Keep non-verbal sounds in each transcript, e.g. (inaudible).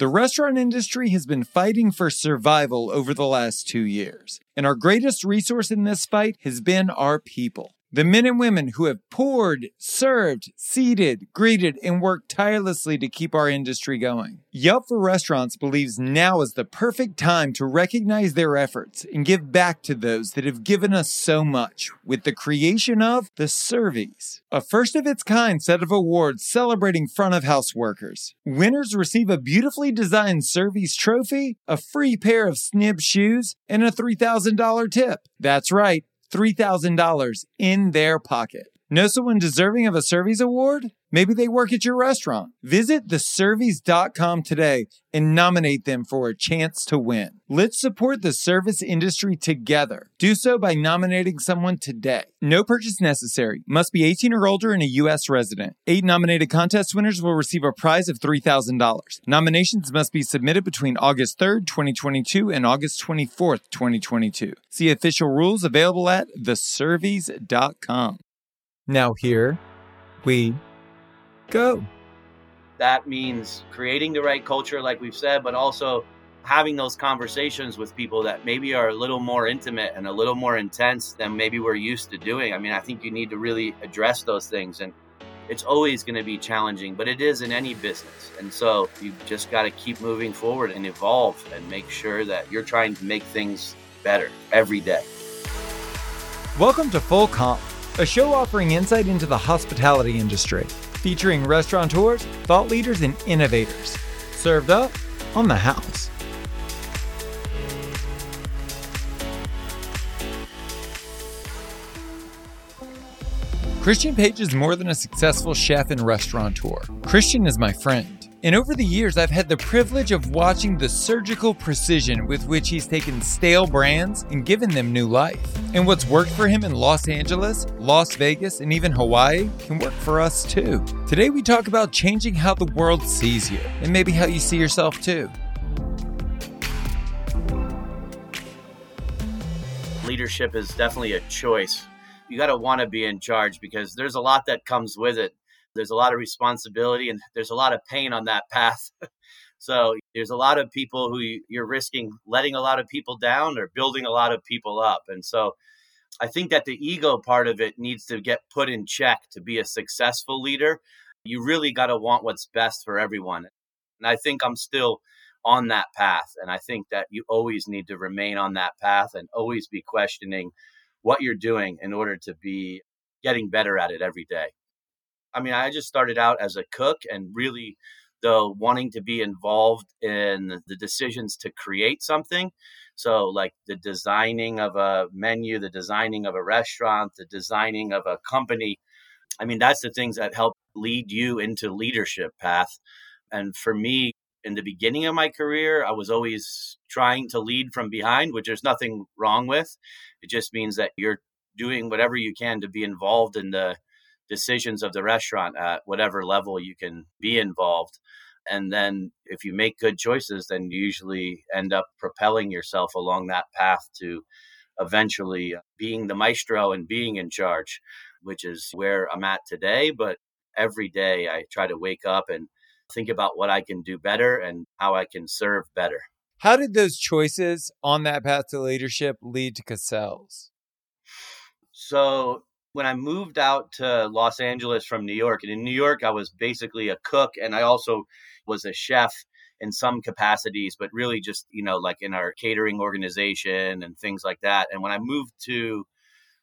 The restaurant industry has been fighting for survival over the last two years, and our greatest resource in this fight has been our people. The men and women who have poured, served, seated, greeted, and worked tirelessly to keep our industry going. Yelp for Restaurants believes now is the perfect time to recognize their efforts and give back to those that have given us so much with the creation of the Servies, a first of its kind set of awards celebrating front of house workers. Winners receive a beautifully designed Servies trophy, a free pair of Snib shoes, and a $3,000 tip. That's right. $3,000 in their pocket. Know someone deserving of a Servies award? Maybe they work at your restaurant. Visit theservies.com today and nominate them for a chance to win. Let's support the service industry together. Do so by nominating someone today. No purchase necessary. Must be 18 or older and a U.S. resident. Eight nominated contest winners will receive a prize of $3,000. Nominations must be submitted between August 3rd, 2022 and August 24th, 2022. See official rules available at theservies.com. Now, here we go. That means creating the right culture, like we've said, but also having those conversations with people that maybe are a little more intimate and a little more intense than maybe we're used to doing. I mean, I think you need to really address those things. And it's always going to be challenging, but it is in any business. And so you just got to keep moving forward and evolve and make sure that you're trying to make things better every day. Welcome to Full Comp a show offering insight into the hospitality industry, featuring restaurateurs, thought leaders, and innovators. Served up on the house. Christian Page is more than a successful chef and restaurateur. Christian is my friend. And over the years, I've had the privilege of watching the surgical precision with which he's taken stale brands and given them new life. And what's worked for him in Los Angeles, Las Vegas, and even Hawaii can work for us too. Today, we talk about changing how the world sees you and maybe how you see yourself too. Leadership is definitely a choice. You got to want to be in charge because there's a lot that comes with it there's a lot of responsibility and there's a lot of pain on that path. (laughs) so there's a lot of people who you're risking letting a lot of people down or building a lot of people up. And so I think that the ego part of it needs to get put in check to be a successful leader. You really got to want what's best for everyone. And I think I'm still on that path. And I think that you always need to remain on that path and always be questioning what you're doing in order to be getting better at it every day. I mean, I just started out as a cook and really though wanting to be involved in the decisions to create something. So like the designing of a menu, the designing of a restaurant, the designing of a company. I mean, that's the things that help lead you into leadership path. And for me, in the beginning of my career, I was always trying to lead from behind, which there's nothing wrong with. It just means that you're doing whatever you can to be involved in the decisions of the restaurant at whatever level you can be involved. And then if you make good choices, then you usually end up propelling yourself along that path to eventually being the maestro and being in charge, which is where I'm at today. But every day I try to wake up and think about what I can do better and how I can serve better. How did those choices on that path to leadership lead to Cassell's? So when I moved out to Los Angeles from New York, and in New York, I was basically a cook and I also was a chef in some capacities, but really just, you know, like in our catering organization and things like that. And when I moved to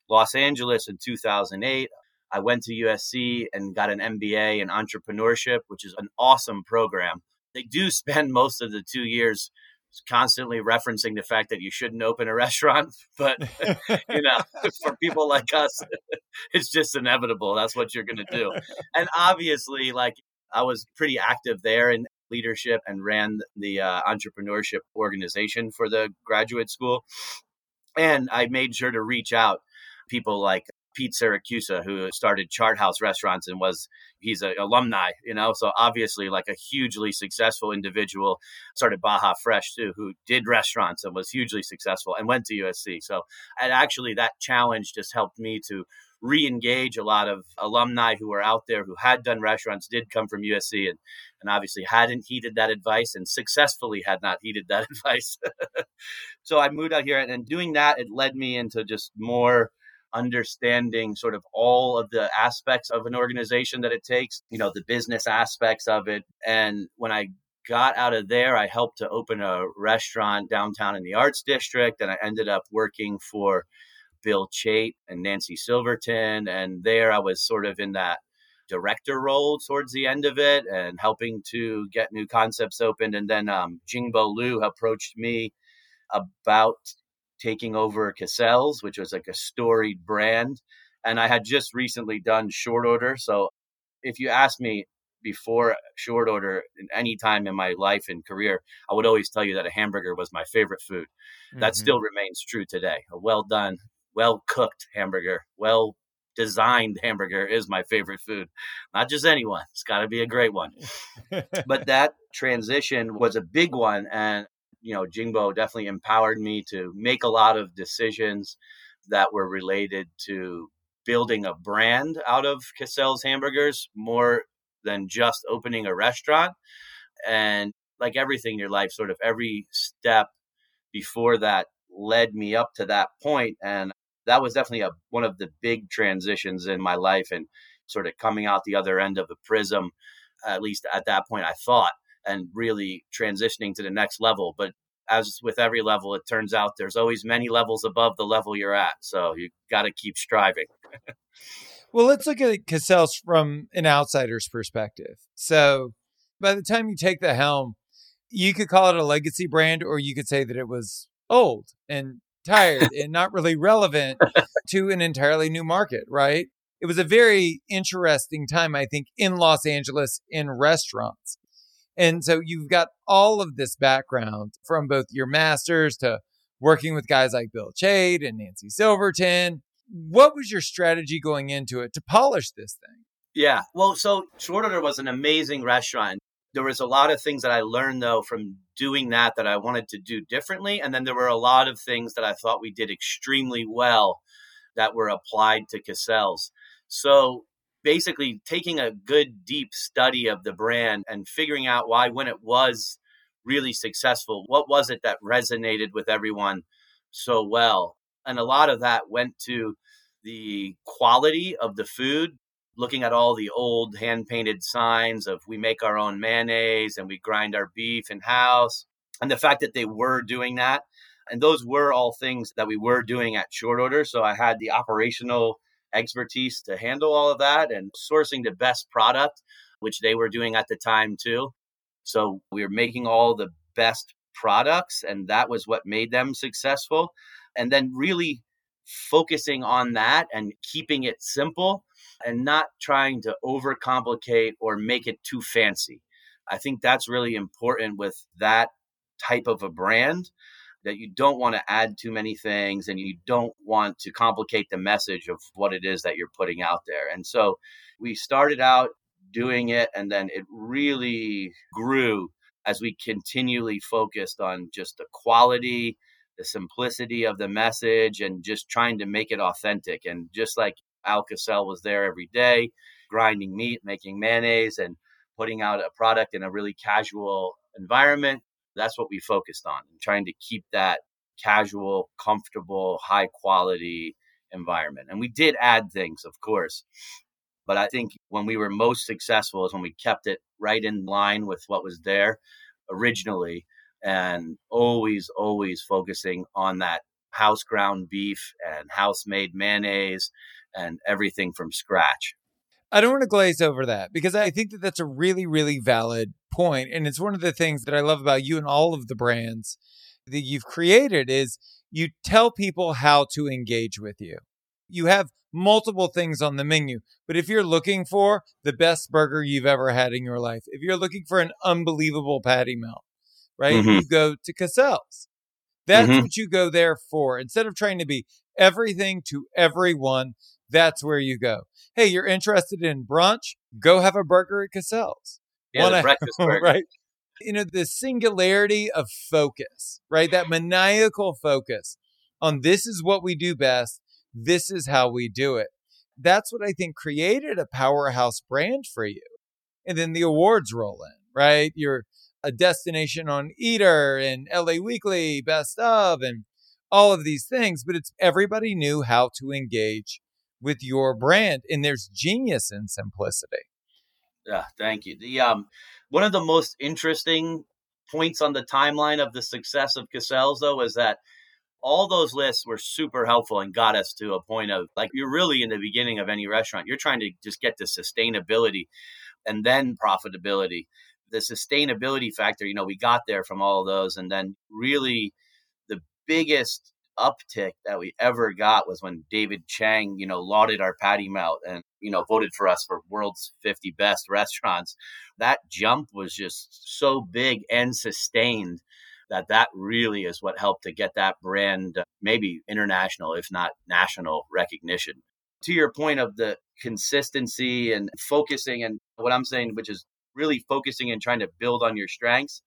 Los Angeles in 2008, I went to USC and got an MBA in entrepreneurship, which is an awesome program. They do spend (laughs) most of the two years constantly referencing the fact that you shouldn't open a restaurant (laughs) but (laughs) you know for people like us (laughs) it's just inevitable that's what you're going to do. And obviously like i was pretty active there in leadership and ran the uh, entrepreneurship organization for the graduate school and i made sure to reach out people like Pete Siracusa, who started Chart House Restaurants and was he's an alumni, you know, so obviously like a hugely successful individual. Started Baja Fresh too, who did restaurants and was hugely successful and went to USC. So and actually that challenge just helped me to re-engage a lot of alumni who were out there who had done restaurants, did come from USC, and and obviously hadn't heeded that advice and successfully had not heeded that (laughs) advice. (laughs) so I moved out here, and, and doing that, it led me into just more understanding sort of all of the aspects of an organization that it takes, you know, the business aspects of it. And when I got out of there, I helped to open a restaurant downtown in the Arts District, and I ended up working for Bill Chait and Nancy Silverton. And there I was sort of in that director role towards the end of it and helping to get new concepts opened. And then um, Jingbo Lou approached me about taking over Cassell's, which was like a storied brand. And I had just recently done short order. So if you ask me before short order in any time in my life and career, I would always tell you that a hamburger was my favorite food. Mm-hmm. That still remains true today. A well done, well cooked hamburger, well designed hamburger is my favorite food. Not just anyone, it's got to be a great one. but that transition was a big one. And you know, Jingbo definitely empowered me to make a lot of decisions that were related to building a brand out of Cassell's hamburgers more than just opening a restaurant. And like everything in your life, sort of every step before that led me up to that point. And that was definitely a, one of the big transitions in my life and sort of coming out the other end of the prism, at least at that point, I thought and really transitioning to the next level. But as with every level, it turns out there's always many levels above the level you're at. So you got to keep striving. well, let's look at Cassell's from an outsider's perspective. So by the time you take the helm, you could call it a legacy brand, or you could say that it was old and tired and not really relevant (laughs) to an entirely new market, right? It was a very interesting time, I think, in Los Angeles in restaurants. And so you've got all of this background from both your masters to working with guys like Bill Chait and Nancy Silverton. What was your strategy going into it to polish this thing? Yeah. Well, so Short Order was an amazing restaurant. There was a lot of things that I learned though from doing that that I wanted to do differently. And then there were a lot of things that I thought we did extremely well that were applied to Cassell's. So basically taking a good deep study of the brand and figuring out why when it was really successful what was it that resonated with everyone so well. And a lot of that went to the quality of the food looking at all the old hand painted signs of we make our own mayonnaise and we grind our beef in house and the fact that they were doing that. And those were all things that we were doing at short order so i had the operational expertise to handle all of that and sourcing the best product, which they were doing at the time too. So we were making all the best products, and that was what made them successful. And then really focusing on that and keeping it simple and not trying to overcomplicate or make it too fancy. I think that's really important with that type of a brand that you don't want to add too many things and you don't want to complicate the message of what it is that you're putting out there. And so we started out doing it and then it really grew as we continually focused on just the quality, the simplicity of the message and just trying to make it authentic. And just like Al Cassell was there every day, grinding meat, making mayonnaise, and putting out a product in a really casual environment that's what we focused on, trying to keep that casual, comfortable, high quality environment. And we did add things, of course. But I think when we were most successful is when we kept it right in line with what was there originally and always, always focusing on that house ground beef and house made mayonnaise and everything from scratch. I don't want to glaze over that because I think that that's a really, really valid point. And it's one of the things that I love about you and all of the brands that you've created is you tell people how to engage with you. You have multiple things on the menu, but if you're looking for the best burger you've ever had in your life, if you're looking for an unbelievable patty melt, right, mm-hmm. you go to Cassell's. That's mm-hmm. what you go there for. Instead of trying to be everything to everyone, that's where you go. Hey, you're interested in brunch? Go have a burger at Cassell's. Yeah, Wanna, (laughs) breakfast burger. right? You know, the singularity of focus, right? That maniacal focus on this is what we do best. This is how we do it. that's what I think created a powerhouse brand for you. And then the awards roll in, right? You're a destination on Eater and LA Weekly, Best of, and all of these things. But it's everybody knew how to engage with your brand, and there's genius in simplicity. Yeah, thank you. The um, one of the most interesting points on the timeline of the success of Cassell's, though, is that all those lists were super helpful and got us to a point of like you're really in the beginning of any restaurant. You're trying to just get to sustainability and then profitability. The sustainability factor, you know, we got there from all those. And then really the biggest uptick that we ever got was when David Chang, you know, lauded our patty melt and, you know, voted for us for world's 50 best (laughs) restaurants. That jump was just so big and sustained that that really is what helped to get that brand uh, maybe international, if not national recognition. To your point of the consistency and focusing, and what I'm saying, which is really focusing and trying to build on your strengths.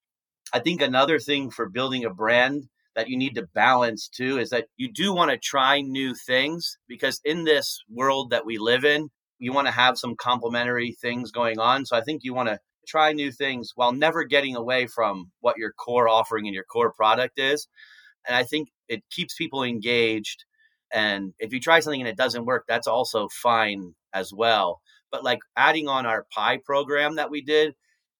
I think another thing for building a brand that you need to balance too is that you do want to try new things because in this world that we live in, you want to have some complementary things going on. So I think you want to try new things while never getting away from what your core offering and your core product is. And I think it keeps people engaged. And if you try something and it doesn't work, that's also fine as well. But like adding on our pie program that we did,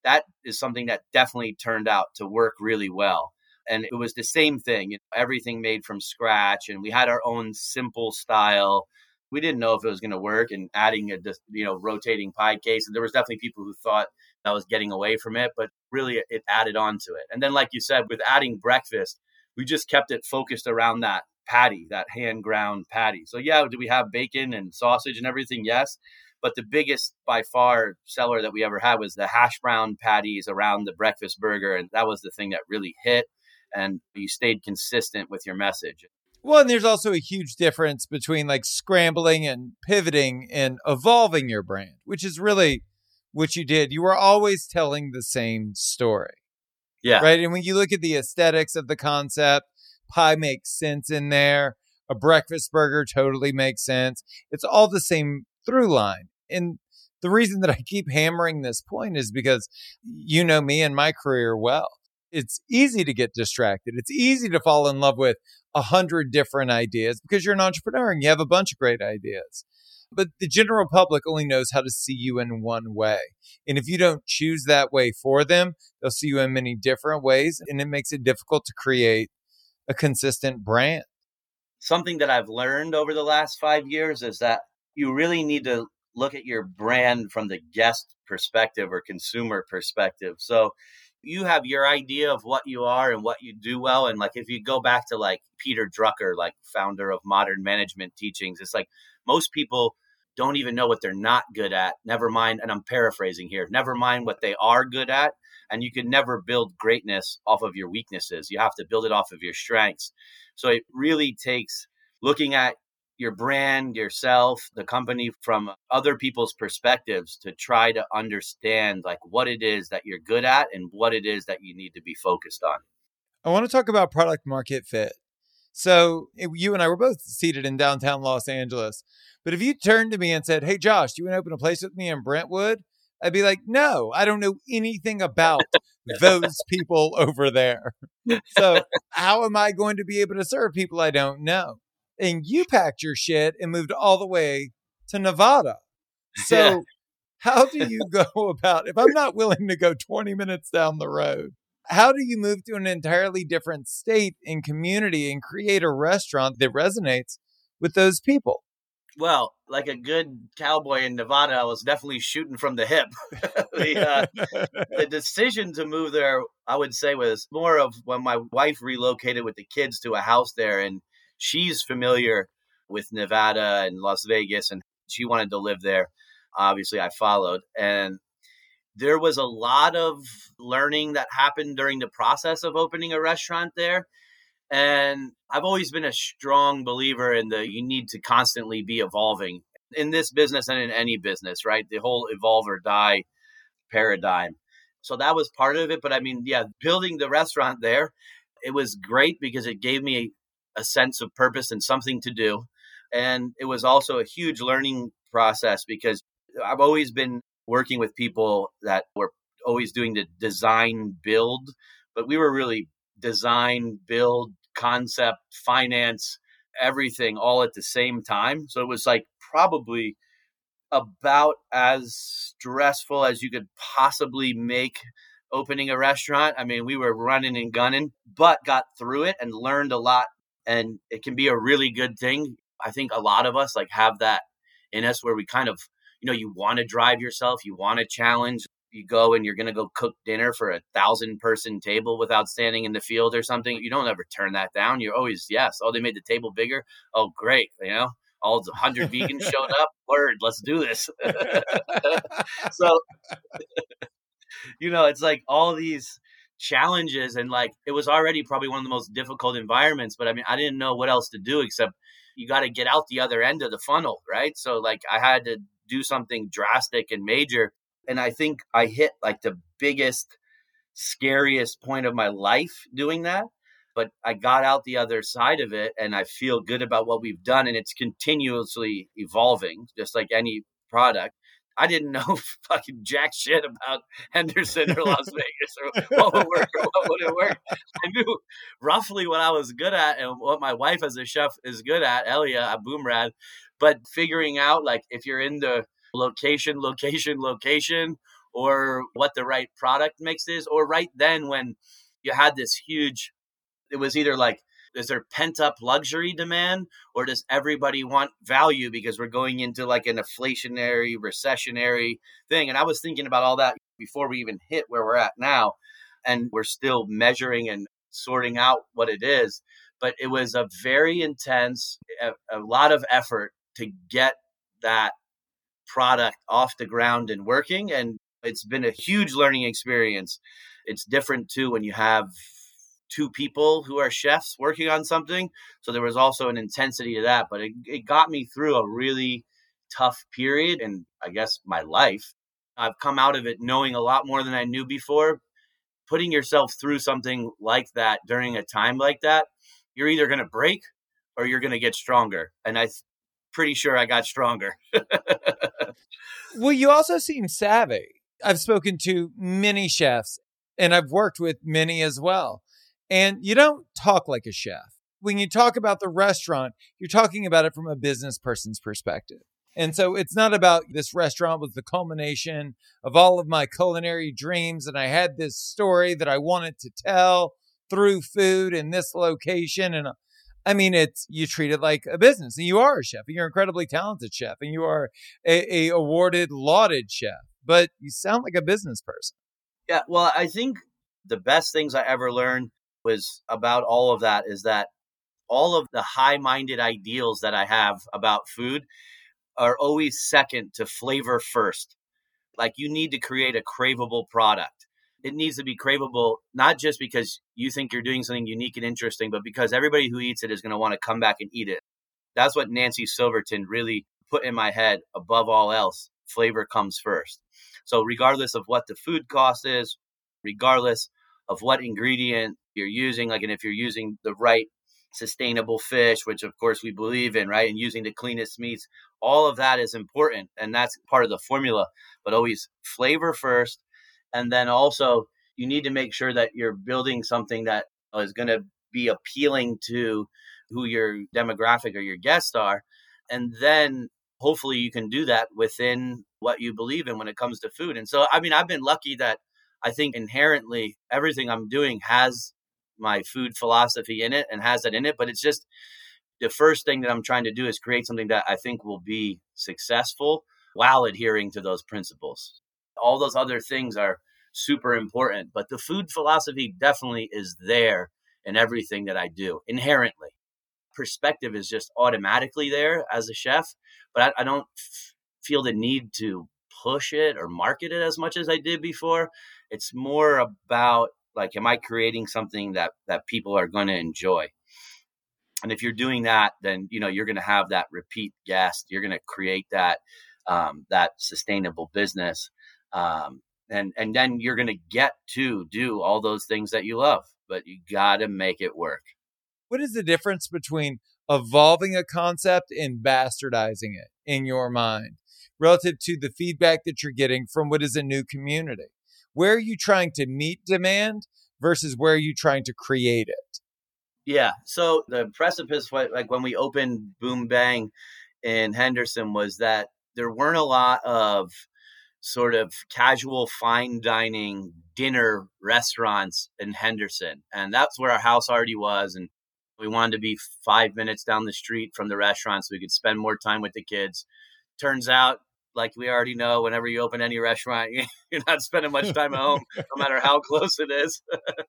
that is something that definitely turned out to work really well. And it was the same thing, everything made from scratch. And we had our own simple style we didn't know if it was going to work and adding a you know rotating pie case and there was definitely people who thought that was getting away from it, but really it added on to it. And then, like you said, with adding breakfast, we just kept it focused around that patty, that hand ground patty. So, yeah, do we have bacon and sausage and everything? Yes. But the biggest by far seller that we ever had was the hash brown patties around the breakfast burger. And that was the thing that really hit. And you stayed consistent with your message. Well, and there's also a huge difference between like scrambling and pivoting and evolving your brand, which is really what you did. You were always telling the same story. Yeah. Right. And when you look at the aesthetics of the concept, pie makes sense in there. A breakfast burger totally makes sense. It's all the same through line. And the reason that I keep hammering this point is because you know me and my career well. It's easy to get distracted. It's easy to fall in love with a hundred different ideas because you're an entrepreneur and you have a bunch of great ideas. But the general public only knows how to see you in one way. And if you don't choose that way for them, they'll see you in many different ways. And it makes it difficult to create a consistent brand. Something that I've learned over the last five years is that you really need to look at your brand from the guest perspective or consumer perspective. So you have your idea of what you are and what you do well. And like if you go back to like Peter Drucker, like founder of modern management teachings, it's like most people don't even know what they're not good at. Never mind, and I'm paraphrasing here, never mind what they are good at. And you can never build greatness off of your weaknesses. You have to build it off of your strengths. So it really takes looking at your brand, yourself, the company from other people's perspectives to try to understand like what it is that you're good at and what it is that you need to be focused on. I want to talk about product market fit. So eh, you and I were both seated in downtown Los Angeles. But if you turned to me and said, Hey, Josh, do you want to open a place with me in Brentwood? I'd be like, No, I don't know anything about those (laughs) people over there. So how am I going to be able to serve people I don't know? And you packed your shit and moved all the way to Nevada. (laughs) So yeah. how do you (laughs) go about if I'm not willing to go 20 minutes down the road? How do you move to an entirely different state and community and create a restaurant that resonates with those people? Well, like a good cowboy in Nevada, I was definitely shooting from the hip. (laughs) the, uh, the decision to move there, I would say, was more of when my wife relocated with the kids to a house there, and she's familiar with Nevada and Las Vegas, and she wanted to live there. Obviously, I followed, and there was a lot of learning that happened during the process of opening a restaurant there. And I've always been a strong believer in the you need to constantly be evolving in this business and in any business, right? The whole evolve or die paradigm. So that was part of it. But I mean, yeah, building the restaurant there, it was great because it gave me a sense of purpose and something to do. And it was also a huge learning process because I've always been working with people that were always doing the design build, but we were really design, build, concept, finance, everything all at the same time. So it was like probably about as stressful as you could possibly make opening a restaurant. I mean, we were running and gunning, but got through it and learned a lot. And it can be a really good thing. I think a lot of us like have that in us where we kind of, you know, you want to drive yourself, you want to challenge. You go and you're going to go cook dinner for a thousand person table without standing in the field or something. You don't ever turn that down. You're always, yes. Oh, they made the table bigger. Oh, great. You know, all the 100 vegans (laughs) showed up. Word, let's do this. (laughs) (laughs) so, you know, it's like all these challenges and like it was already probably one of the most difficult environments, but I mean, I didn't know what else to do except you got to get out the other end of the funnel, right? So like I had to do something drastic and major and I think I hit like the biggest scariest point of my life doing that but I got out the other side of it and I feel good about what we've done and it's continuously evolving just like any product. I didn't know (laughs) fucking jack shit about Henderson or Las (laughs) Vegas or what would work or what wouldn't work. I knew roughly what I was good at and what my wife as a chef is good at, Elia Aboumrad. But figuring out like if you're in the location, location, location, or what the right product mix is, or right then when you had this huge it was either like is there pent up luxury demand or does everybody want value because we're going into like an inflationary recessionary thing? And i was thinking about all that before we even hit where we're at now and we're still measuring and sorting out what it is but it was a very intense a, a lot of effort to get that product off the ground and working and it's been a huge learning experience. It's different too when you have two people who are chefs working on something. So there was also an intensity to that, but it, it got me through a really tough period and I guess my life. I've come out of it knowing a lot more than I knew before. Putting yourself through something like that during a time like that, you're either going to break or you're going to get stronger. And I'm pretty sure I got stronger. (laughs) well, you also seem savvy. I've spoken to many chefs and I've worked with many as well. And you don't talk like a chef. When you talk about the restaurant, you're talking about it from a business person's perspective. And so it's not about this restaurant was the culmination of all of my culinary dreams. And I had this story that I wanted to tell through food in this location. And uh, I mean, it's you treat it like a business, and you are a chef, and you're an incredibly talented chef, and you are a, a awarded, lauded chef. But you sound like a business person. Yeah, well, I think the best things I ever learned was about all of that is that all of the high minded ideals that I have about food are always second to flavor first. Like you need to create a craveable product. It needs to be craveable, not just because you think you're doing something unique and interesting, but because everybody who eats it is going to want to come back and eat it. That's what Nancy Silverton really put in my head above all else. Flavor comes first. So, regardless of what the food cost is, regardless of what ingredient you're using, like, and if you're using the right sustainable fish, which of course we believe in, right? And using the cleanest meats, all of that is important. And that's part of the formula, but always flavor first. And then also, you need to make sure that you're building something that is going to be appealing to who your demographic or your guests are. And then hopefully you can do that within what you believe in when it comes to food. And so, I mean, I've been lucky that I think inherently everything I'm doing has my food philosophy in it and has that in it. But it's just the first thing that I'm trying to do is create something that I think will be successful while adhering to those principles. All those other things are super important, but the food philosophy definitely is there in everything that I do inherently. Perspective is just automatically there as a chef, but I, I don't f- feel the need to push it or market it as much as I did before. It's more about like am i creating something that that people are going to enjoy and if you're doing that then you know you're going to have that repeat guest you're going to create that um, that sustainable business um, and and then you're going to get to do all those things that you love but you got to make it work what is the difference between evolving a concept and bastardizing it in your mind relative to the feedback that you're getting from what is a new community? Where are you trying to meet demand versus where are you trying to create it? Yeah. So the precipice, like when we opened Boom Bang in Henderson, was that there weren't a lot of sort of casual fine dining dinner restaurants in Henderson. And that's where our house already was. And we wanted to be five minutes down the street from the restaurant so we could spend more time with the kids. Turns out, like we already know, whenever you open any restaurant, (laughs) you're not spending much time at (laughs) home, no matter how close it is.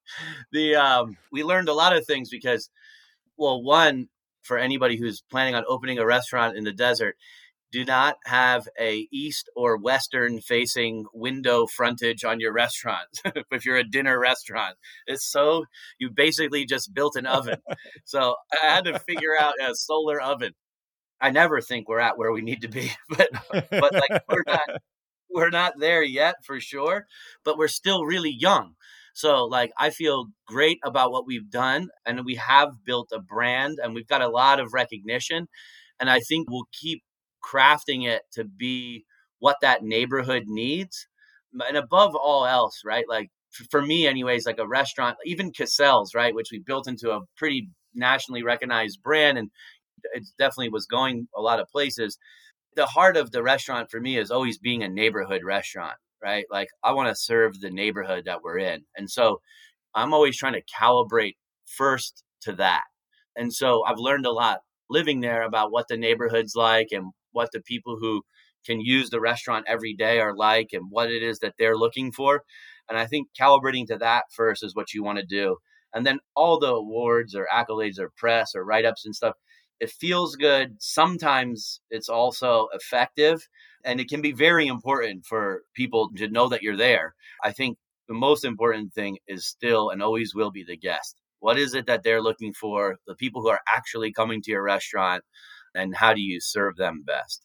(laughs) the um, we learned a lot of things because, well, one for anybody who's planning on opening a restaurant in the desert, do not have a east or western facing window frontage on your restaurant if you're a dinner restaurant. It's so you basically just built an oven. So i had to figure out a solar oven i never think we're at where we need to be (laughs) but but like we're not we're not there yet for sure but we're still really young so like I feel great about what we've done and we have built a brand and we've got a lot of recognition and I think we'll keep crafting it to be what that neighborhood needs. And above all else, right? Like for me, anyways, like a restaurant, even Cassell's, right, which we built into a pretty nationally recognized brand, and it definitely was going a lot of places. The heart of the restaurant for me is always being a neighborhood restaurant, right? Like I want to serve the neighborhood that we're in, and so I'm always trying to calibrate first to that. And so I've learned a lot living there about what the neighborhood's like and what the people who can use the restaurant every day are like and what it is that they're looking for. And I think calibrating to that first is what you want to do. And then all the awards or accolades or press or write ups and stuff, it feels good. Sometimes it's also effective and it can be very important for people to know that you're there. I think the most important thing is still and always will be the guest. What is it that they're looking for? The people who are actually coming to your restaurant and how do you serve them best?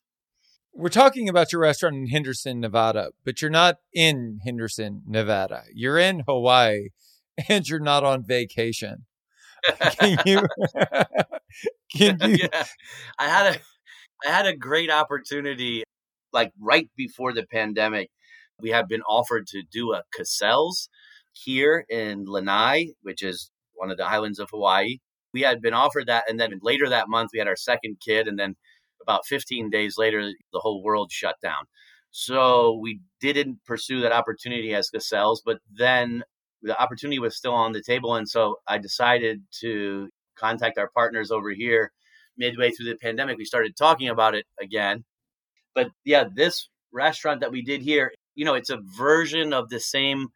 We're talking about your restaurant in Henderson, Nevada, but you're not in Henderson, Nevada. You're in Hawaii (laughs) and you're not on vacation. (laughs) Can you (laughs) (laughs) Can (laughs) you yeah. I had a I had a great opportunity like right before the pandemic. We had been offered to do a Cassell's here in Lanai, which is one of the islands of Hawaii we had been offered that. And then later that month, we had our second kid. And then about 15 days later, the whole world shut down. So we didn't pursue that opportunity as Cassell's, but then the opportunity was still on the table. And so I decided to contact our partners over here midway through the pandemic. We started talking about it again. But yeah, this restaurant that we did here, you know, it's a version of the same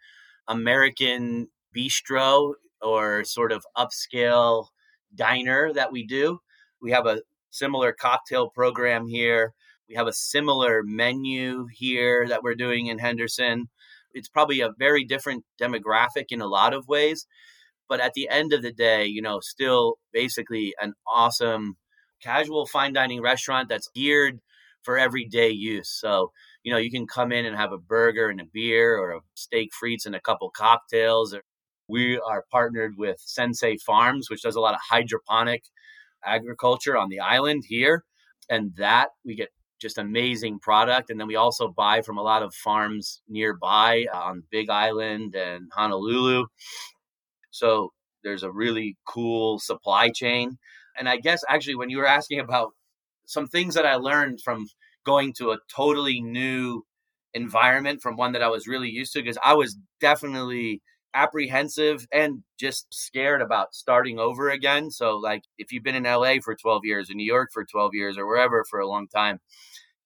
American bistro or sort of upscale diner that we do. We have a similar cocktail program here. We have a similar menu here that we're doing in Henderson. It's probably a very different demographic in a lot of ways, but at the end of the day, you know, still basically an awesome casual fine dining restaurant that's geared for everyday use. So, you know, you can come in and have a burger and a beer or a steak frites and a couple cocktails we are partnered with Sensei Farms, which does a lot of hydroponic agriculture on the island here. And that we get just amazing product. And then we also buy from a lot of farms nearby uh, on Big Island and Honolulu. So there's a really cool supply chain. And I guess actually, when you were asking about some things that I learned from going to a totally new environment from one that I was really used to, because I was definitely apprehensive and just scared about starting over again. So, like, if you've been in LA for 12 years, in New York for 12 years, or wherever for a long time,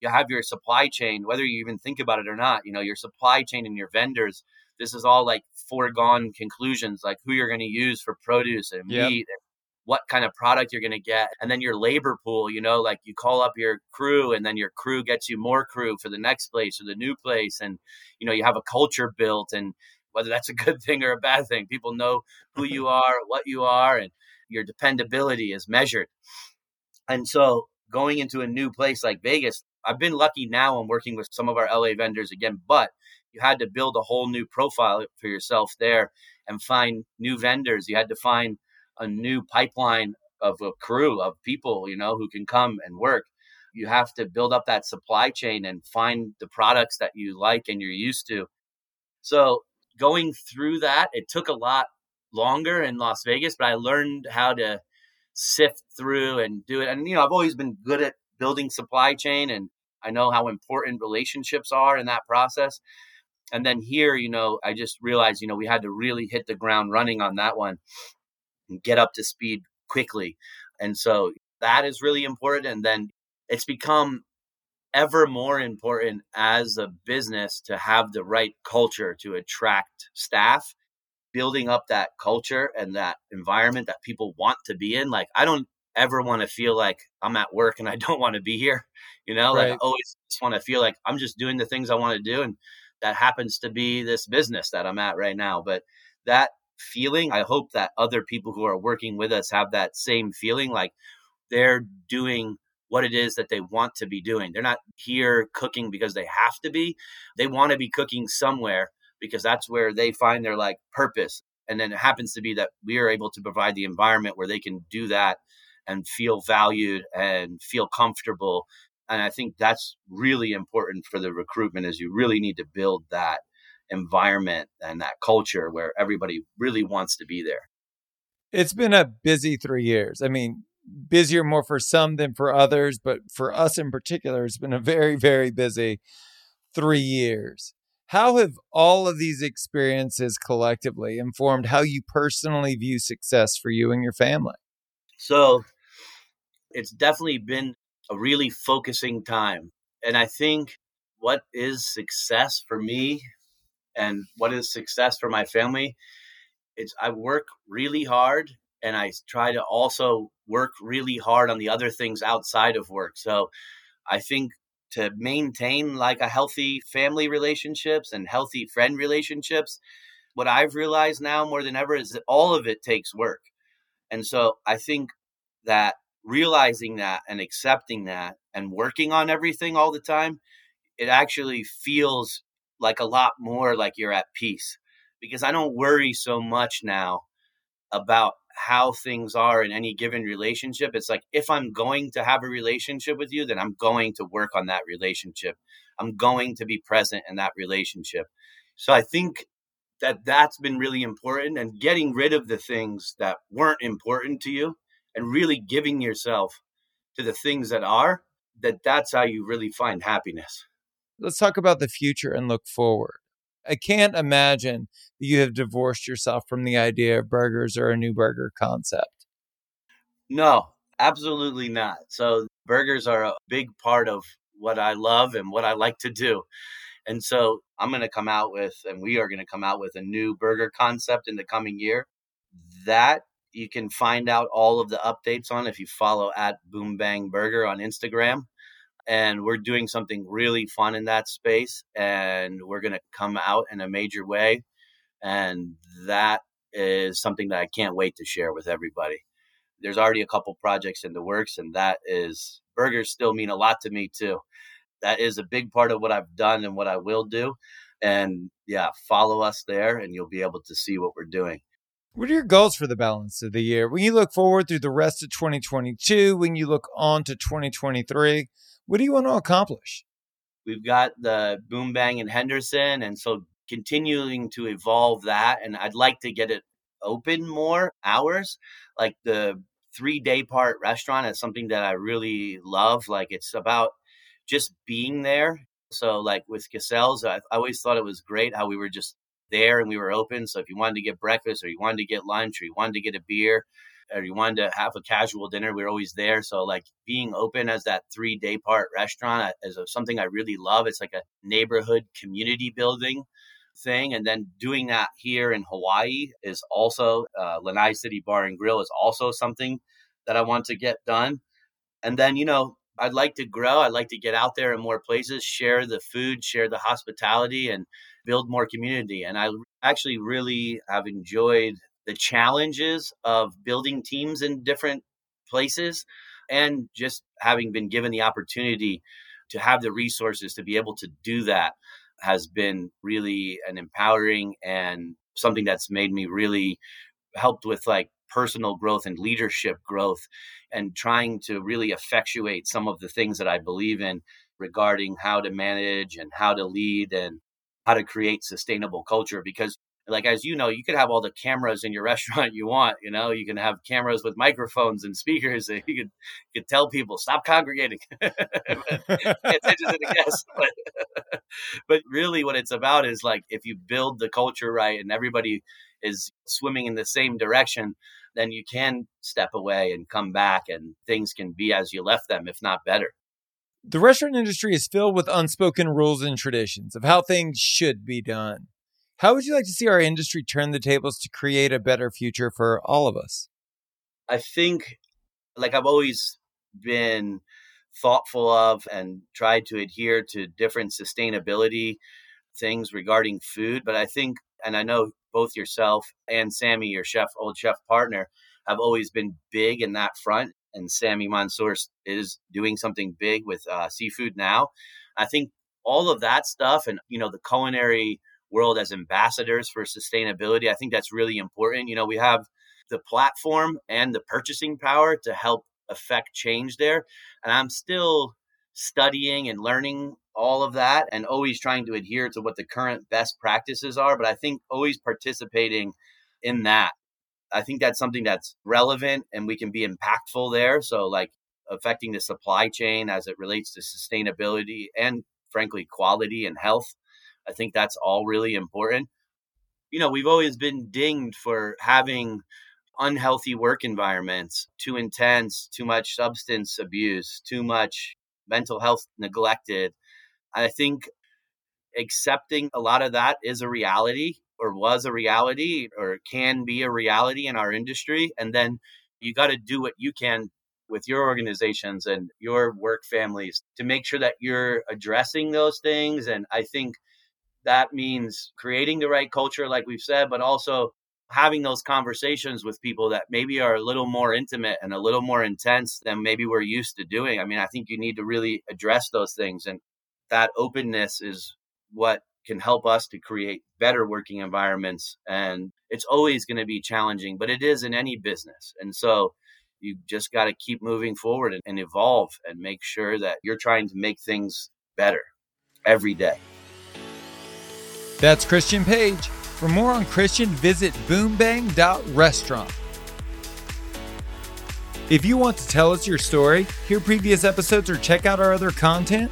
you have your supply chain, whether you even think about it or not, you know, your supply chain and your vendors. This is all like foregone conclusions, like who you're going to use for produce and yep. meat and what kind of product you're going to get. And then your labor pool, you know, like you call up your crew and then your crew gets you more crew for the next place or the new place. And, you know, you have a culture built and whether that's a good thing or a bad thing. People know who you (laughs) are, what you are, and your dependability is measured. And so going into a new place like Vegas, I've been lucky now I'm working with some of our LA vendors again, but you had to build a whole new profile for yourself there and find new vendors. You had to find a new pipeline of a crew of people, you know, who can come and work. you have to build up that supply chain and find the products that you like and you're used to. So going through that, it took a lot longer in Las Vegas, but I learned how to sift through and do it. And, you know, I've always been good at building supply chain and I know how important relationships are in that process. And then here, you know, I just realized, you know, we had to really hit the ground running on that one and get up to speed quickly. And so that is really important. And then it's become ever more important as a business to have the right culture to attract staff building up that culture and that environment that people want to be in like i don't ever want to feel like i'm at work and i (laughs) don't want to be here you know right. like i always just want to feel like i'm just doing the things i want to do and that happens to be this business that i'm at right now but that feeling i hope that other people who are working with us have that same feeling like they're doing what it is that they want to be doing. They're not here cooking because they have to be. They want to be cooking somewhere because that's where they find their like purpose. And then it happens to be that we are able to provide the environment where they can do that and feel valued and feel comfortable. And I think that's really important for the recruitment is you really need to build that environment and that culture where everybody really wants to be there. It's been a busy three years. I mean, busier more for some than for others, but for us in particular, it's been a very, very busy three years. How have all of these experiences collectively informed how you personally view success for you and your family? So it's definitely been a really focusing time. And I think what is success for me and what is success for my family it's I work really hard and I try to also work really hard on the other things outside of work. So I think to maintain like a healthy family relationships and healthy friend relationships, what I've realized now more than ever is that all of it takes work. And so I think that realizing that and accepting that and working on everything all the time, it actually feels like a lot more like you're at peace because I don't worry so much now about how things are in any given relationship. It's like if I'm going to have a relationship with you, then I'm going to work on that relationship. I'm going to be present in that relationship. So I think that that's been really important and getting rid of the things that weren't important to you and really giving yourself to the things that are that that's how you really find happiness. Let's talk about the future and look forward. I can't imagine that you have divorced yourself from the idea of burgers or a new burger concept. No, absolutely not. So, burgers are a big part of what I love and what I like to do. And so, I'm going to come out with, and we are going to come out with a new burger concept in the coming year. That you can find out all of the updates on if you follow at Boom Bang Burger on Instagram. And we're doing something really fun in that space and we're going to come out in a major way. And that is something that i can't wait to share with everybody. There's already a couple projects in the works and that is burgers still mean a lot to me too. That is a big part of what i've done and what i will do. And yeah follow us there and you'll be able to see what we're doing what are your goals for the balance of the year when you look forward through the rest of 2022 when you look on to 2023 what do you want to accomplish? We've got the Boom Bang in Henderson, and so continuing to evolve that. And I'd like to get it open more hours. Like the three day part restaurant is something that I really love. Like it's about just being there. So, like with Cassell's, I always thought it was great how we were just there and we were open. So, if you wanted to get breakfast or you wanted to get lunch or you wanted to get a beer, or you wanted to have a casual dinner, we were always there. So like being open as that three day part restaurant is something I really love. It's like a neighborhood community building thing. And then doing that here in Hawaii is also uh, Lanai City Bar and Grill is also something that I want to get done. And then, you know, I'd like to grow. I'd like to get out there in more places, share the food, share the hospitality, and build more community. And I actually really have enjoyed the challenges of building teams in different places and just having been given the opportunity to have the resources to be able to do that has been really an empowering and something that's made me really helped with like personal growth and leadership growth and trying to really effectuate some of the things that I believe in regarding how to manage and how to lead and how to create sustainable culture because like as you know you could have all the cameras in your (laughs) restaurant you want you know? You can have cameras with microphones and speakers and (laughs) you could could tell people stop congregating. (laughs) But really what it's about is like if you build the culture right and everybody is swimming in the same direction then you can step away and come back and things can be as you left them if not better the restaurant industry is filled with unspoken rules and traditions of how things should be done how would you like to see our industry turn the tables to create a better future for all of us? I think, like I've always been thoughtful of and tried to adhere to different sustainability things regarding food. But I think, and I know both yourself and Sammy, your chef, old chef partner, have always been big in that front. And Sammy Mansour is doing something big with uh, seafood now. I think all of that stuff and, you know, the culinary world as ambassadors for sustainability. I think that's really important. You know, we have the platform and the purchasing power to help affect change there. And I'm still studying and learning all of that and always trying to adhere to what the current best practices are. But I think always participating in that. I think that's something that's relevant and we can be impactful there. So, like affecting the supply chain as it relates to sustainability and, frankly, quality and health I think that's all really important. You know, we've always been dinged for having unhealthy work environments, too intense, too much substance abuse, too much mental health neglected. I think accepting a lot of that is a reality or was a reality or can be a reality in our industry. And then you got to do what you can with your organizations and your work families to make sure that you're addressing those things. And I think that means creating the right culture, like we've said, but also having those conversations with people that maybe are a little more intimate and a little more intense than maybe we're used to doing. I mean, I think you need to really address those things. And that openness is what can help us to create better working environments. And it's always going to be challenging, but it is in any business. And so you just got to keep moving forward and, and evolve and make sure that you're trying to make things better every day. That's Christian Page. For more on Christian, visit boombang.restaurant. If you want to tell us your story, hear previous episodes, or check out our other content,